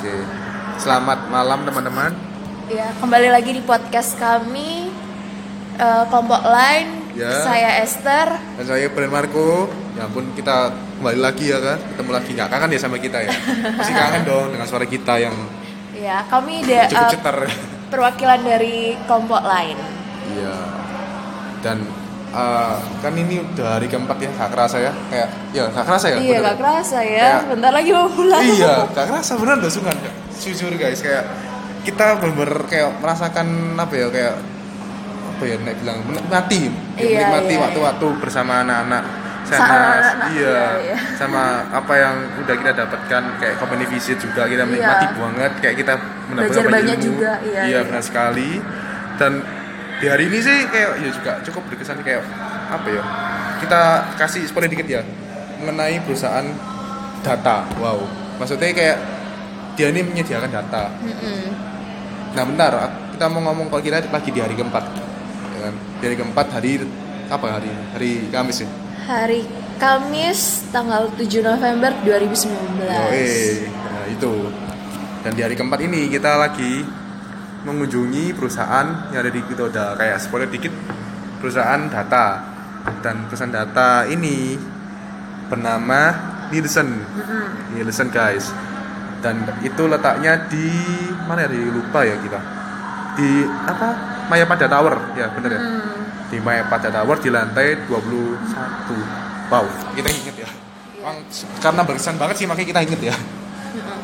Oke. Selamat malam teman-teman. Ya, kembali lagi di podcast kami eh, kelompok lain. Ya. Saya Esther. Dan saya Brian Marco. Ya ampun kita kembali lagi ya kan. Ketemu lagi nggak kangen ya sama kita ya. Masih kangen dong dengan suara kita yang Ya, kami da- cukup cetar. perwakilan dari kelompok lain. Iya. Dan eh, kan ini udah hari keempat ya, gak kerasa ya. Kayak ya gak kerasa ya. iya, bener. gak kerasa ya. Kayak- Bentar lagi mau pulang. iya, gak kerasa bener loh sungan. Jujur guys, kayak kita bener-bener kayak merasakan apa ya kayak apa ya nek bilang menikmati Iya, menikmati iya, waktu-waktu bersama anak-anak sama Sama anak-anak, iya, iya, iya. sama apa yang udah kita dapatkan kayak company visit juga kita menikmati Iya. banget kayak kita mendapatkan banyak ilmu. juga, iya, iya. benar sekali dan di hari ini sih kayak ya juga cukup berkesan kayak apa ya kita kasih spoiler dikit ya mengenai perusahaan data wow maksudnya kayak dia ini menyediakan data Mm-mm. nah bentar kita mau ngomong kalau kita lagi di hari keempat ya kan? di hari keempat hari apa hari ini? hari Kamis ya Hari Kamis tanggal 7 November 2019. Yoi. nah itu dan di hari keempat ini kita lagi mengunjungi perusahaan yang ada di kita udah kayak spoiler dikit perusahaan data. Dan perusahaan data ini bernama Nielsen. Nielsen guys. Dan itu letaknya di mana ya? Di lupa ya kita. Di apa? Mayapada Tower. Ya bener ya. Hmm. di Mayapada Tower di lantai 21 wow kita inget ya. Karena berkesan banget sih makanya kita inget ya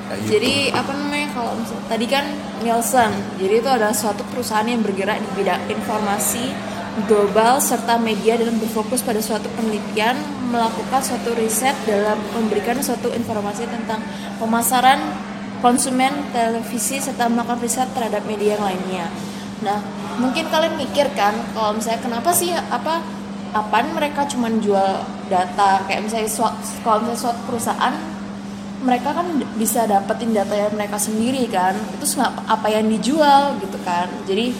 Jadi apa namanya kalau misal tadi kan Nielsen, jadi itu adalah suatu perusahaan yang bergerak di bidang informasi global serta media dan berfokus pada suatu penelitian, melakukan suatu riset dalam memberikan suatu informasi tentang pemasaran konsumen televisi serta melakukan riset terhadap media yang lainnya. Nah, mungkin kalian mikir kan kalau misalnya kenapa sih apa apaan mereka cuman jual data? Kayak misalnya suatu, kalau misalnya suatu perusahaan mereka kan bisa dapetin data yang mereka sendiri kan. Itu apa yang dijual gitu kan. Jadi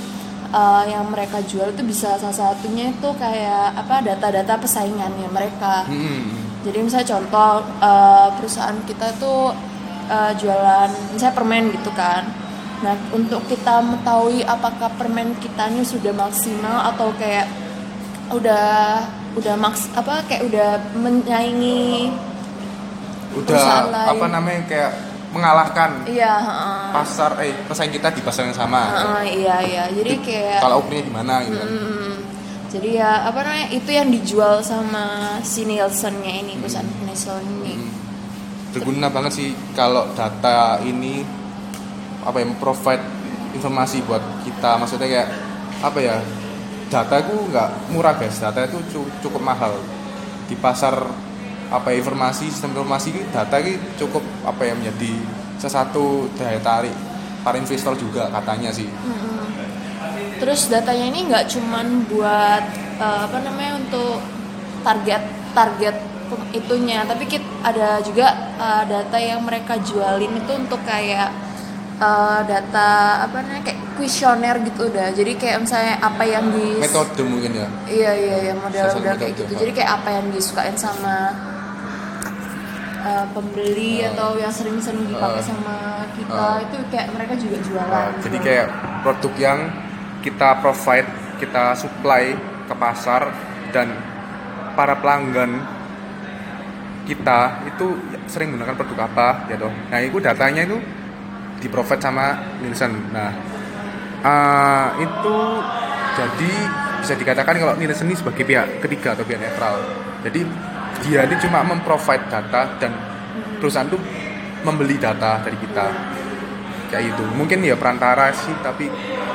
eh, yang mereka jual itu bisa salah satunya itu kayak apa data-data persaingannya mereka. Hmm. jadi misalnya contoh eh, perusahaan kita tuh eh, jualan misalnya permen gitu kan. Nah untuk kita mengetahui apakah permen kita ini sudah maksimal atau kayak udah udah maks apa kayak udah menyaingi udah lain. apa namanya kayak mengalahkan iya heeh. pasar eh pesaing kita di pasar yang sama. Heeh, iya iya. Jadi kayak kalau openingnya di mana gitu. Mm, jadi ya apa namanya itu yang dijual sama si Nielsennya ini perusahaan Nielsen ini. Hmm. berguna banget sih kalau data ini apa yang provide informasi buat kita. Maksudnya kayak apa ya data itu nggak murah guys. Data itu cu- cukup mahal. Di pasar apa ya, informasi sistem informasi ini data ini cukup apa ya menjadi satu daya tarik para investor juga katanya sih Mm-mm. terus datanya ini nggak cuman buat eh, apa namanya untuk target target itunya tapi kit ada juga eh, data yang mereka jualin itu untuk kayak eh, data apa namanya kayak kuesioner gitu udah jadi kayak misalnya apa yang di metode mungkin ya Iya iya iya model-model kayak gitu. Jadi kayak apa yang disukain sama uh, pembeli Ah. atau yang sering-sering dipakai Ah. sama kita Ah. itu kayak mereka juga jualan. Gitu. jadi kayak produk yang kita provide, kita supply ke pasar dan para pelanggan kita itu sering menggunakan produk apa ya toh. Nah, itu datanya itu di provide sama Nielsen. Nah, eh, itu jadi bisa dikatakan kalau Nielsen ini sebagai pihak ketiga atau pihak netral. Jadi dia ini cuma memprovide data dan perusahaan itu membeli data dari kita. Kayak gitu. Mungkin ya perantara sih tapi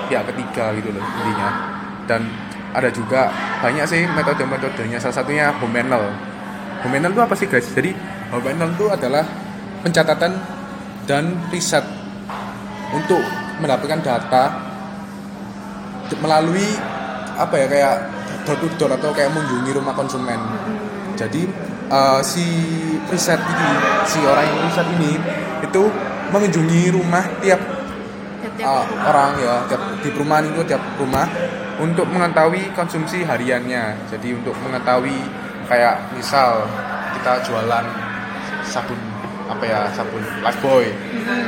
pihak ketiga gitu loh intinya. Dan ada juga banyak sih metode-metodenya. Salah satunya home panel home panel itu apa sih guys? Jadi home panel itu adalah pencatatan dan riset untuk mendapatkan data melalui apa ya kayak door to door atau kayak mengunjungi rumah konsumen jadi eh, si riset ini si orang yang riset ini itu mengunjungi rumah tiap uh, rumah. orang ya tiap di perumahan itu tiap rumah untuk mengetahui konsumsi hariannya. Jadi untuk mengetahui kayak misal kita jualan sabun apa ya sabun Lifebuoy.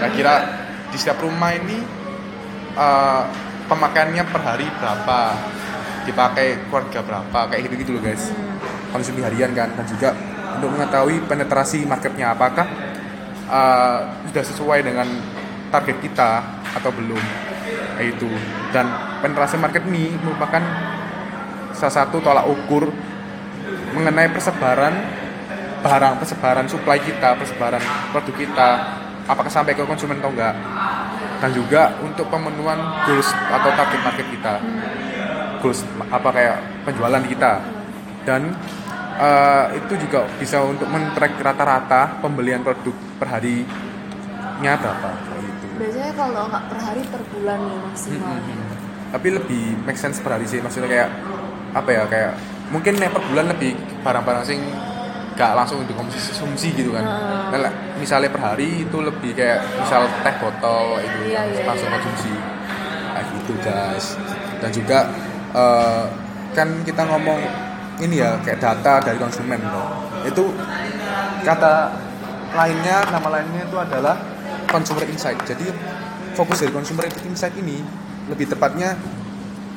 Saya kira di setiap rumah ini eh, pemakaiannya per hari berapa? Dipakai keluarga berapa? Kayak gitu gitu loh guys konsumsi harian kan. Dan juga untuk mengetahui penetrasi marketnya apakah eh, sudah sesuai dengan target kita atau belum. Itu dan penetrasi market ini merupakan salah satu tolak ukur mengenai persebaran barang persebaran supply kita persebaran produk kita apakah sampai ke konsumen atau enggak. Dan juga untuk pemenuhan goals atau target market kita. Goals apa kayak penjualan kita. Dan eh, itu juga bisa untuk men-track rata-rata pembelian produk per harinya berapa kayak gitu. biasanya kalau nggak per hari per bulan nih maksimal tapi lebih make sense per hari sih maksudnya kayak apa ya kayak mungkin nih per bulan lebih barang-barang sing gak langsung dikonsumsi gitu kan Heeh. Nah, misalnya per hari itu lebih kayak misal teh botol itu Iya, iya, langsung iya. konsumsi kayak gitu guys dan juga eh, kan kita ngomong ini ya kayak data dari konsumen loh. Itu kata lainnya nama lainnya itu adalah consumer insight. Jadi fokus dari consumer insight ini lebih tepatnya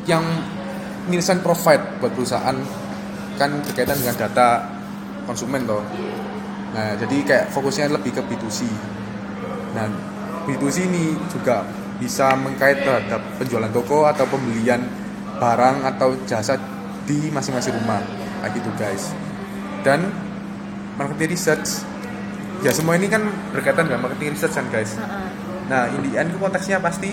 yang Nielsen provide buat perusahaan kan berkaitan dengan data konsumen loh nah jadi kayak fokusnya lebih ke B2C nah B2C ini juga bisa mengkait terhadap penjualan toko atau pembelian barang atau jasa di masing-masing rumah kayak gitu guys dan marketing research ya semua ini kan berkaitan dengan marketing research kan guys. Nah, in the end konteksnya pasti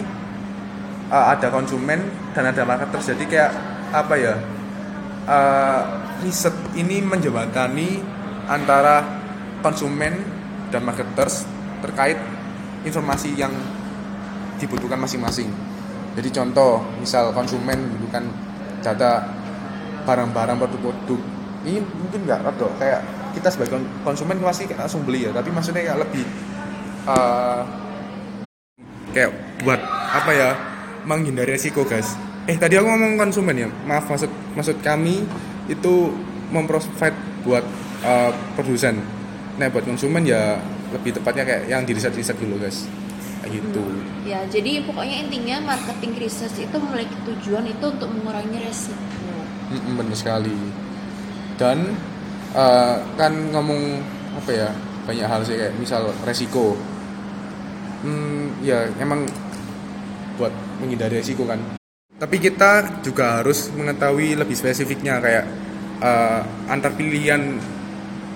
uh, ada konsumen dan ada marketers. Jadi kayak apa ya? Uh, riset ini menjembatani antara konsumen dan marketers terkait informasi yang dibutuhkan masing-masing. Jadi contoh, misal konsumen membutuhkan data barang-barang produk-produk. Ini mungkin nggak atau kayak kita sebagai kon- konsumen pasti kayak langsung beli ya tapi maksudnya kayak lebih uh, kayak buat apa ya menghindari resiko guys. Eh tadi aku ngomong konsumen ya maaf maksud maksud kami itu memprovide buat uh, produsen. Nah buat konsumen ya lebih tepatnya kayak yang di riset riset dulu guys. Gitu. Ya jadi pokoknya intinya marketing research itu memiliki tujuan itu untuk mengurangi resiko Mm-mm, sekali. Dan uh, kan ngomong apa ya banyak hal sih kayak misal resiko. Hmm, ya emang buat menghindari resiko kan. Tapi kita juga harus mengetahui lebih spesifiknya kayak uh, antar pilihan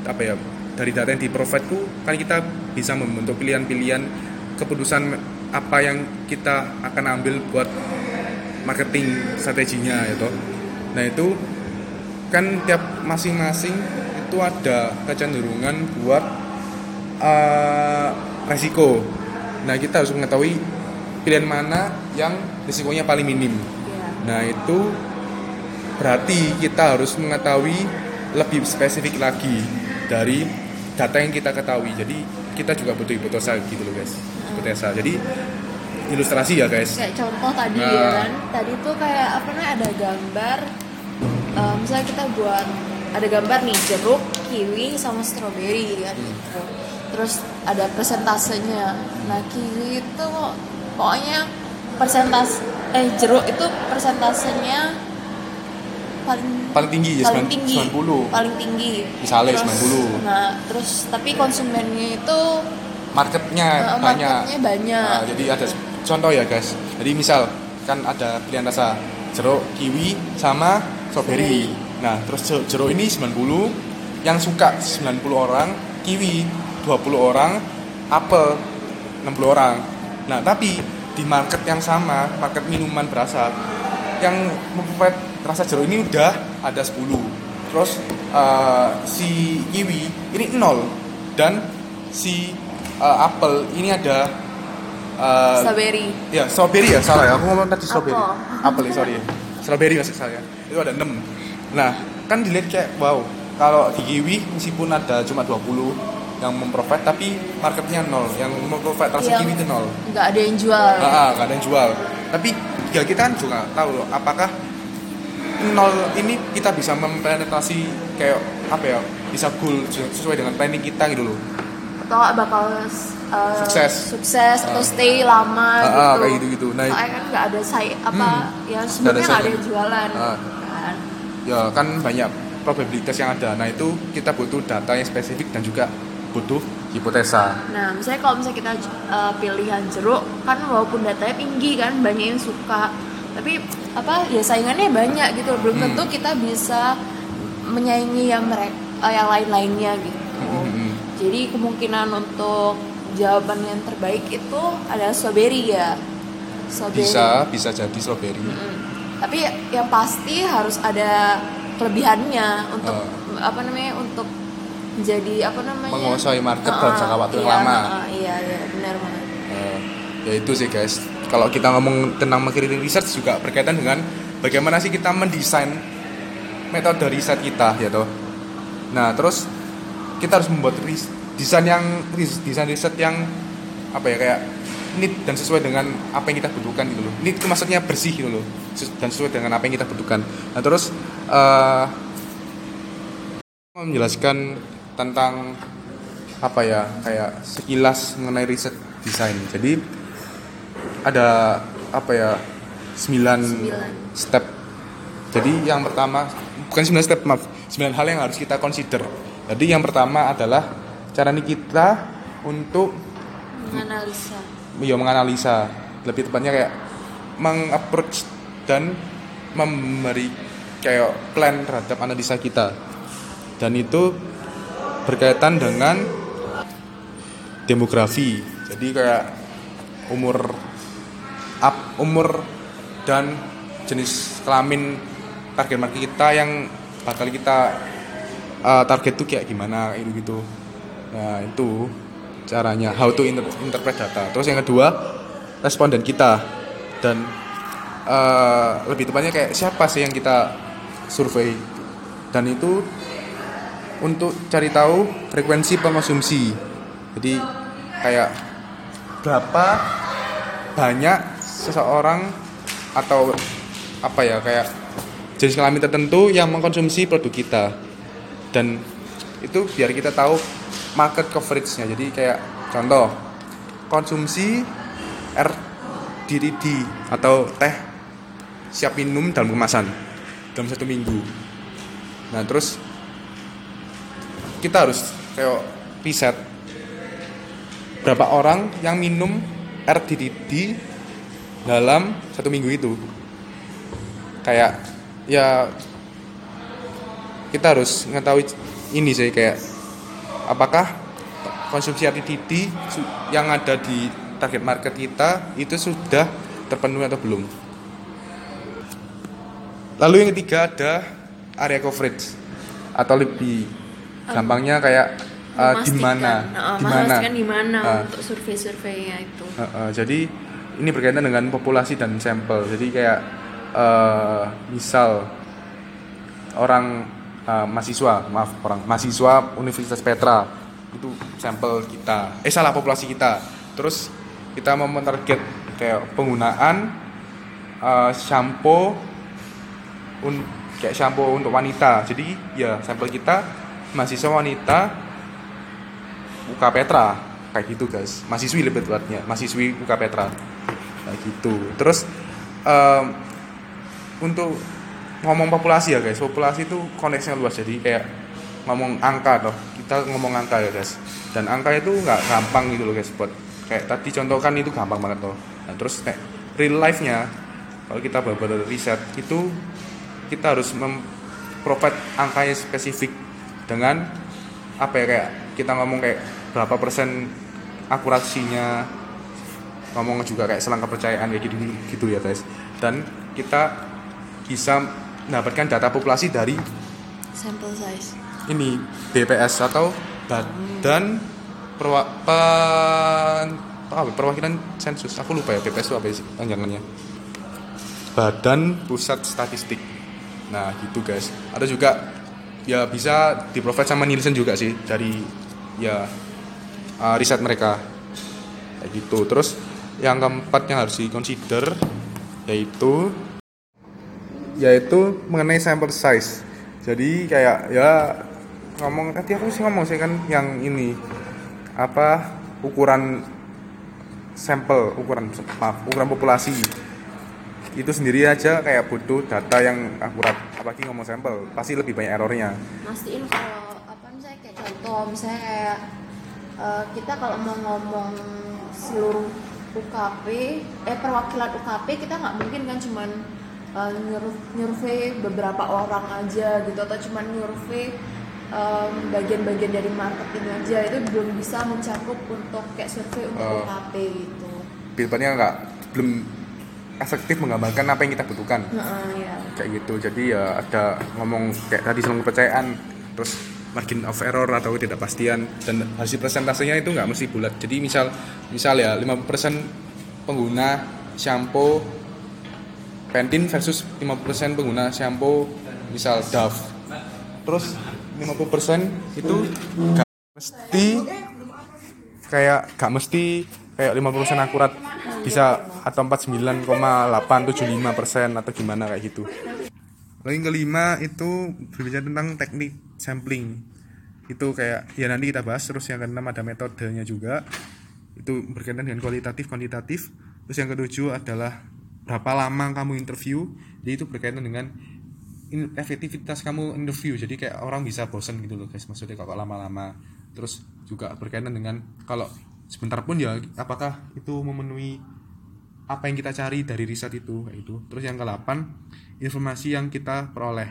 apa ya dari data yang di provide tuh kan kita bisa membentuk pilihan-pilihan keputusan apa yang kita akan ambil buat marketing strateginya itu. Nah itu kan tiap masing-masing itu ada kecenderungan buat uh, resiko. Nah kita harus mengetahui pilihan mana yang risikonya paling minim. ya Nah itu berarti kita harus mengetahui lebih spesifik lagi dari data yang kita ketahui. Jadi kita juga butuh hipotesa gitu loh guys. Hipotesa. Jadi ilustrasi ya guys. kayak contoh tadi Nah. ya kan tadi tuh kayak apa namanya ada gambar eh, misalnya kita buat ada gambar nih jeruk kiwi sama stroberi kan gitu. terus ada persentasenya nah kiwi itu pokoknya persentas eh jeruk itu persentasenya paling Paling tinggi ya paling 90. tinggi 90. paling tinggi Misalnya Terus- 90. nah terus tapi konsumennya itu Marketnya eh, banyak. marketnya banyak Nah, jadi ada contoh ya guys. Jadi misal kan ada pilihan rasa jeruk, kiwi, sama strawberry. Nah, terus je- jeruk ini 90, yang suka 90 orang, kiwi 20 orang, apel 60 orang. Nah, tapi di market yang sama, market minuman berasa, yang membuat rasa jeruk ini udah ada 10. Terus eh, si kiwi ini 0 dan si eh, apel ini ada eh, strawberry Ya, strawberry ya, salah ya. Aku ngomong tadi strawberry. Apel. Apel ya, sorry. Strawberry maksud saya. Itu ada 6. Nah, kan dilihat kayak wow, kalau di kiwi meskipun ada cuma 20 yang memprovide tapi marketnya nol. Yang memprovide rasa Yang- kiwi itu nol. Nggak ada yang jual. Ah ah, nggak ada yang jual. Tapi ya kita kan juga tahu loh apakah nol ini kita bisa mempenetrasi kayak apa ya bisa goal sesuai dengan planning kita gitu loh. Atau bakal uh, Sukses. sukses atau stay lama Ah, ah, gitu kayak gitu-gitu. Nah, soalnya kan nggak ada saya apa ya sebenarnya nggak ada yang jualan Ah. kan ya kan banyak probabilitas yang ada nah itu kita butuh data yang spesifik dan juga butuh hipotesa Nah, misalnya kalau misalnya kita uh, pilihan jeruk, kan walaupun datanya tinggi kan banyak yang suka, tapi apa ya saingannya banyak gitu. Belum Hmm. tentu kita bisa menyaingi yang mereka yang lain-lainnya gitu. Hmm. Jadi kemungkinan untuk jawaban yang terbaik itu adalah strawberry ya. Strawberry. bisa bisa jadi strawberry Mm. Tapi yang pasti harus ada kelebihannya untuk Oh. apa namanya untuk jadi apa namanya Menguasai market dalam Ah, jangka waktu yang iya, lama. ah, iya iya benar banget. Eh, ya itu sih guys kalau kita ngomong tentang marketing research juga berkaitan dengan bagaimana sih kita mendesain metode riset kita ya toh nah terus kita harus membuat ris- desain yang desain riset yang apa ya kayak neat dan sesuai dengan apa yang kita butuhkan gitu loh. Neat itu maksudnya bersih gitu loh dan sesuai dengan apa yang kita butuhkan. Nah terus mau menjelaskan tentang apa ya kayak sekilas mengenai riset desain. Jadi ada apa ya 9 Sembilan. step. Jadi yang pertama bukan 9 step maaf 9 hal yang harus kita consider. Jadi yang pertama adalah cara ini kita untuk menganalisa. Ya menganalisa. Lebih tepatnya kayak mengapproach dan memberi kayak plan terhadap analisa kita. Dan itu berkaitan dengan demografi. Jadi kayak umur up umur dan jenis kelamin target market kita yang bakal kita uh, target tuh kayak gimana gitu gitu nah itu caranya how to inter- interpret data. Terus yang kedua responden kita. Dan uh, lebih tepatnya kayak siapa sih yang kita survei? Dan itu untuk cari tahu frekuensi pengonsumsi. Jadi kayak berapa banyak seseorang atau apa ya kayak jenis kelamin tertentu yang mengkonsumsi produk kita. Dan itu biar kita tahu market coverage-nya. Jadi kayak contoh konsumsi RDD atau teh siap minum dalam kemasan dalam satu minggu. Nah terus kita harus kayak riset berapa orang yang minum RDD dalam satu minggu itu. Kayak ya kita harus mengetahui ini sih kayak apakah konsumsi su- yang ada di target market kita itu sudah terpenuhi atau belum? Lalu yang ketiga ada area coverage atau lebih gampangnya kayak uh, di mana? Di uh, mana di mana Ah. untuk survei-surveinya itu. Uh, uh, jadi ini berkaitan dengan populasi dan sampel. Jadi kayak uh, misal orang uh, mahasiswa, maaf orang mahasiswa Universitas Petra itu sampel kita. Eh salah populasi kita. Terus kita mau mentarget kayak penggunaan uh, shampoo un, kayak shampoo untuk wanita. Jadi ya sampel kita mahasiswa wanita UK Petra kayak gitu guys mahasiswi lebih tepatnya mahasiswi UK Petra kayak gitu terus em, untuk ngomong populasi ya guys. Populasi itu konteksnya luas jadi kayak ngomong angka toh. Kita ngomong angka ya guys. Dan angka itu nggak gampang gitu loh guys buat kayak tadi contoh kan itu gampang banget toh. Nah terus nek, real life nya kalau kita benar riset itu kita harus memprovide angka yang spesifik dengan apa ya kayak kita ngomong kayak berapa persen akurasinya ngomong juga kayak selang kepercayaan kayak gitu gitu ya guys. Dan kita bisa mendapatkan data populasi dari sampel size. ini BPS atau Badan Perwa, Pen- apa, Perwakilan Sensus. Aku lupa ya BPS itu apa sih panjangannya? Badan Pusat Statistik. Nah gitu guys. Ada juga ya bisa di provide sama Nielsen juga sih dari ya uh, riset mereka. Kayak gitu. Terus yang keempat yang harus di consider yaitu yaitu mengenai sample size. Jadi kayak ya ngomong tadi aku sih ngomong sih kan yang ini apa ukuran sampel ukuran maaf ukuran populasi. Itu sendiri aja kayak butuh data yang akurat. Apalagi ngomong sampel pasti lebih banyak errornya. Mastiin kalau apa misalnya kayak contoh misalnya kayak eh, kita kalau mau ngomong seluruh UKP eh perwakilan UKP kita nggak mungkin kan cuman nyurvei beberapa orang aja gitu atau cuman nyurvei em, bagian-bagian dari marketing aja itu belum bisa mencakup untuk kayak survei untuk. UKP gitu. filternya nggak belum efektif menggambarkan apa yang kita butuhkan Nah, ya. kayak gitu jadi ya ada ngomong kayak tadi soal kepercayaan terus margin of error atau ketidakpastian dan hasil presentasenya itu nggak mesti bulat jadi misal misal ya 50% pengguna shampoo Pantene versus 50% pengguna shampoo misal Dove terus 50% itu gak mesti kayak gak mesti kayak 50% akurat bisa atau 49,875% atau gimana kayak gitu Lalu yang kelima itu berbicara tentang teknik sampling. Itu kayak ya nanti kita bahas terus yang keenam ada metodenya juga. Itu berkaitan dengan kualitatif kuantitatif. Terus yang ketujuh adalah berapa lama kamu interview. Jadi itu berkaitan dengan in- efektivitas kamu interview. Jadi kayak orang bisa bosen gitu loh guys. Maksudnya kalau lama-lama. Terus juga berkaitan dengan kalau sebentar pun ya apakah itu memenuhi apa yang kita cari dari riset itu itu terus yang ke-8 informasi yang kita peroleh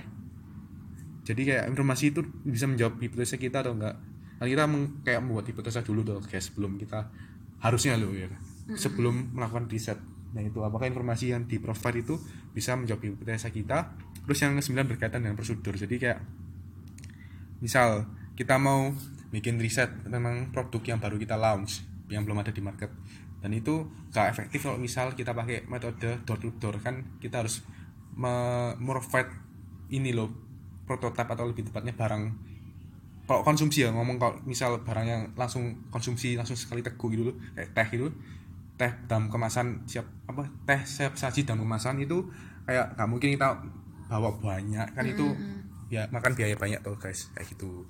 jadi kayak informasi itu bisa menjawab hipotesa kita atau enggak kan kita meng- kayak membuat hipotesa dulu tuh guys sebelum kita harusnya loh ya sebelum melakukan riset nah itu apakah informasi yang di provide itu bisa menjawab hipotesa kita? Terus yang ke-9 berkaitan dengan prosedur. Jadi kayak misal kita mau bikin riset tentang produk yang baru kita launch yang belum ada di market. Dan itu gak efektif kalau misal kita pakai metode door to door kan kita harus provide ini loh prototipe atau lebih tepatnya barang. Kalau konsumsi ya ngomong kalau misal barang yang langsung konsumsi langsung sekali teguh gitu loh kayak teh gitu teh dalam kemasan siap apa teh siap saji dalam kemasan itu kayak nggak mungkin kita bawa banyak kan itu ya makan biaya banyak tuh guys kayak gitu.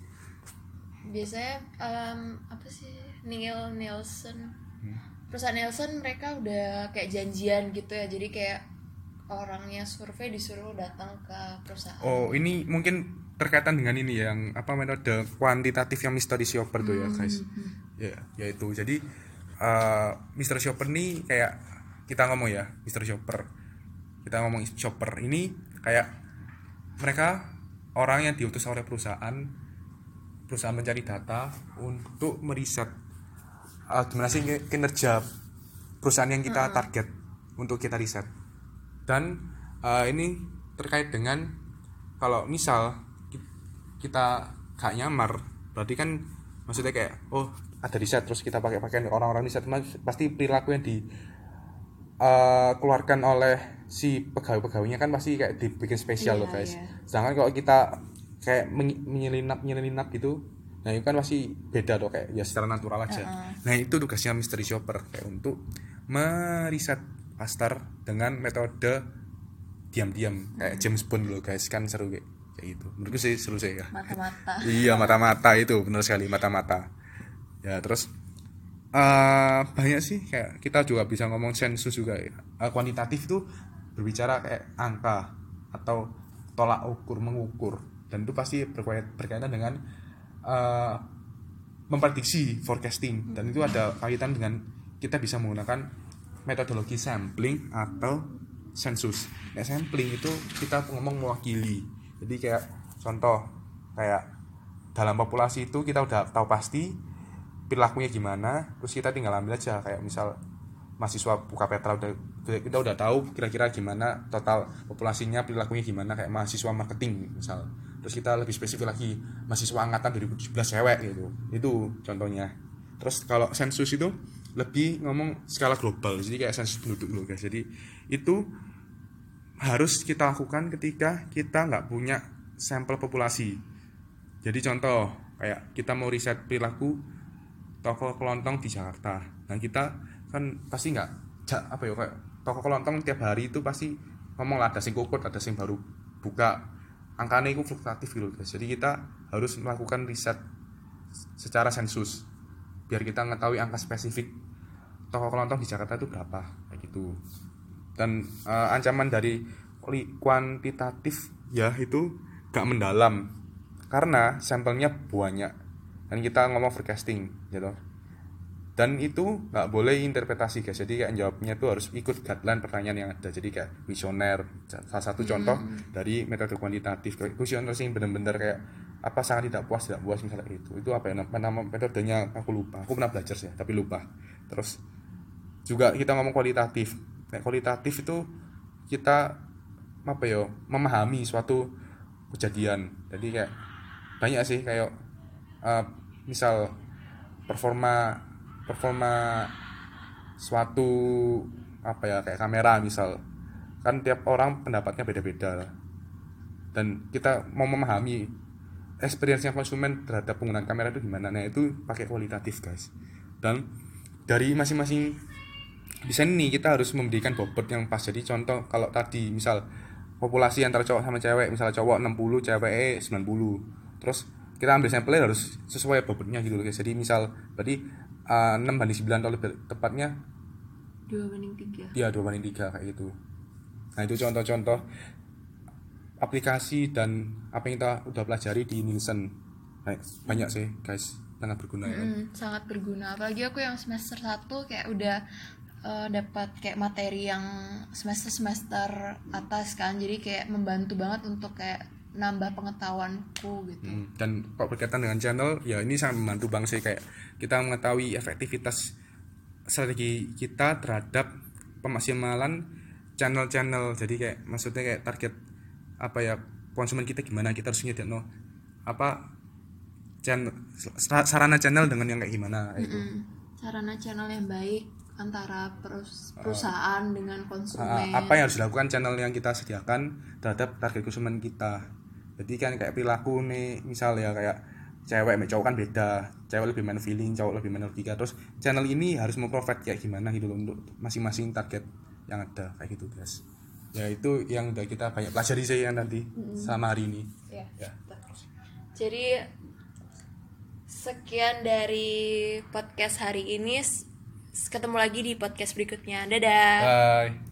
Biasanya em, apa sih Neil Nielsen Hmm. perusahaan Nielsen mereka udah kayak janjian gitu ya jadi kayak orangnya survei disuruh datang ke perusahaan. Oh, ini mungkin terkaitan dengan ini yang apa metode kuantitatif yang mystery shopper tuh ya, guys. Ya, yaitu jadi eh mystery shopper nih kayak kita ngomong ya, mystery shopper. Kita ngomong shopper ini kayak mereka orang yang diutus oleh perusahaan perusahaan mencari data untuk meriset eh, gimana sih kinerja perusahaan yang kita target untuk kita riset dan eh, ini terkait dengan kalau misal ki- kita gak nyamar berarti kan maksudnya kayak oh ada riset terus kita pakai pakaian orang-orang riset pasti perilaku yang di eh, keluarkan oleh si pegawai-pegawainya kan pasti kayak dibikin spesial Iya, loh guys. iya. sedangkan kalau kita kayak menyelinap menyelinap gitu nah itu kan pasti beda tuh kayak ya secara natural aja. Nah itu tugasnya mystery shopper kayak untuk meriset pasar dengan metode diam-diam kayak James Bond loh guys. Kan seru kayak kayak gitu. Menurutku sih seru sih ya. Mata-mata. Iya mata-mata itu benar sekali mata-mata ya terus eh banyak sih kayak kita juga bisa ngomong sensus juga ya Eh, kuantitatif itu berbicara kayak angka atau tolak ukur mengukur dan itu pasti berkait- berkaitan dengan eh, memprediksi forecasting dan itu ada kaitan dengan kita bisa menggunakan metodologi sampling atau sensus. Nah, sampling itu kita ngomong mewakili. Jadi kayak contoh kayak dalam populasi itu kita udah tahu pasti perilakunya gimana, terus kita tinggal ambil aja kayak misal mahasiswa buka petra udah kita udah tahu kira-kira gimana total populasinya perilakunya gimana kayak mahasiswa marketing misal. Terus kita lebih spesifik lagi mahasiswa angkatan 2017 cewek gitu itu contohnya. Terus kalau sensus itu lebih ngomong skala global jadi kayak sensus penduduk loh guys. Jadi itu harus kita lakukan ketika kita nggak punya sampel populasi. Jadi contoh kayak kita mau riset perilaku toko kelontong di Jakarta. Nah kita kan pasti nggak ja- apa ya kayak toko kelontong tiap hari itu pasti ngomong lah ada sing kukut ada sing baru buka. Angkanya itu fluktuatif gitu guys. Jadi kita harus melakukan riset secara sensus biar kita mengetahui angka spesifik toko kelontong di Jakarta itu berapa kayak gitu. Dan eh, ancaman dari kuantitatif ya itu gak mendalam karena sampelnya banyak dan kita ngomong forecasting gitu. Dan itu nggak boleh interpretasi guys. Jadi kayak jawabnya itu harus ikut guideline pertanyaan yang ada. Jadi kayak visioner salah satu contoh dari metode kuantitatif. Kayak visioner sih bener-bener kayak apa sangat tidak puas tidak puas misalnya itu itu apa ya? Nama, nama metodenya aku lupa. Aku pernah belajar sih tapi lupa. Terus juga kita ngomong kualitatif. Kayak kualitatif itu kita apa ya memahami suatu kejadian. Jadi kayak banyak sih kayak eh, misal performa performa suatu apa ya kayak kamera misal. Kan tiap orang pendapatnya beda-beda. Dan kita mau memahami experience-nya konsumen terhadap penggunaan kamera itu gimana. Nah itu pakai kualitatif guys. Dan dari masing-masing desain ini kita harus memberikan bobot yang pas. Jadi contoh kalau tadi misal populasi antara cowok sama cewek misalnya cowok 60 cewek 90 terus kita ambil sampelnya harus sesuai bobotnya gitu loh guys. Jadi misal berarti uh, 6 banding 9 atau lebih tepatnya dua banding tiga. Ya 2 banding 3 kayak gitu. Nah itu contoh-contoh aplikasi dan apa yang kita udah pelajari di Nielsen. Nah, banyak sih guys sangat berguna ya Hmm, sangat berguna. Apalagi aku yang semester 1 kayak udah eh, dapat kayak materi yang semester semester atas kan. Jadi kayak membantu banget untuk kayak nambah pengetahuanku gitu. Hmm, dan kok berkaitan dengan channel ya ini sangat membantu bang sih kayak kita mengetahui efektivitas strategi kita terhadap pemaksimalan channel-channel. Jadi kayak maksudnya kayak target apa ya konsumen kita gimana kita harus nyediain apa channel sa- sarana channel dengan yang kayak gimana gitu. Mm, sarana channel yang baik antara perus- perusahaan dengan Ah, konsumen apa yang harus dilakukan channel yang kita sediakan terhadap target konsumen kita jadi kan kayak perilaku nih misal ya kayak cewek sama cowok kan beda cewek lebih main feeling cowok lebih main logika terus channel ini harus memprovide kayak gimana gitu loh untuk masing-masing target yang ada kayak gitu guys ya itu yang udah kita banyak pelajari sih yang nanti sama hari ini Ya. ya Jadi sekian dari podcast hari ini. Ketemu lagi di podcast berikutnya. Dadah. bye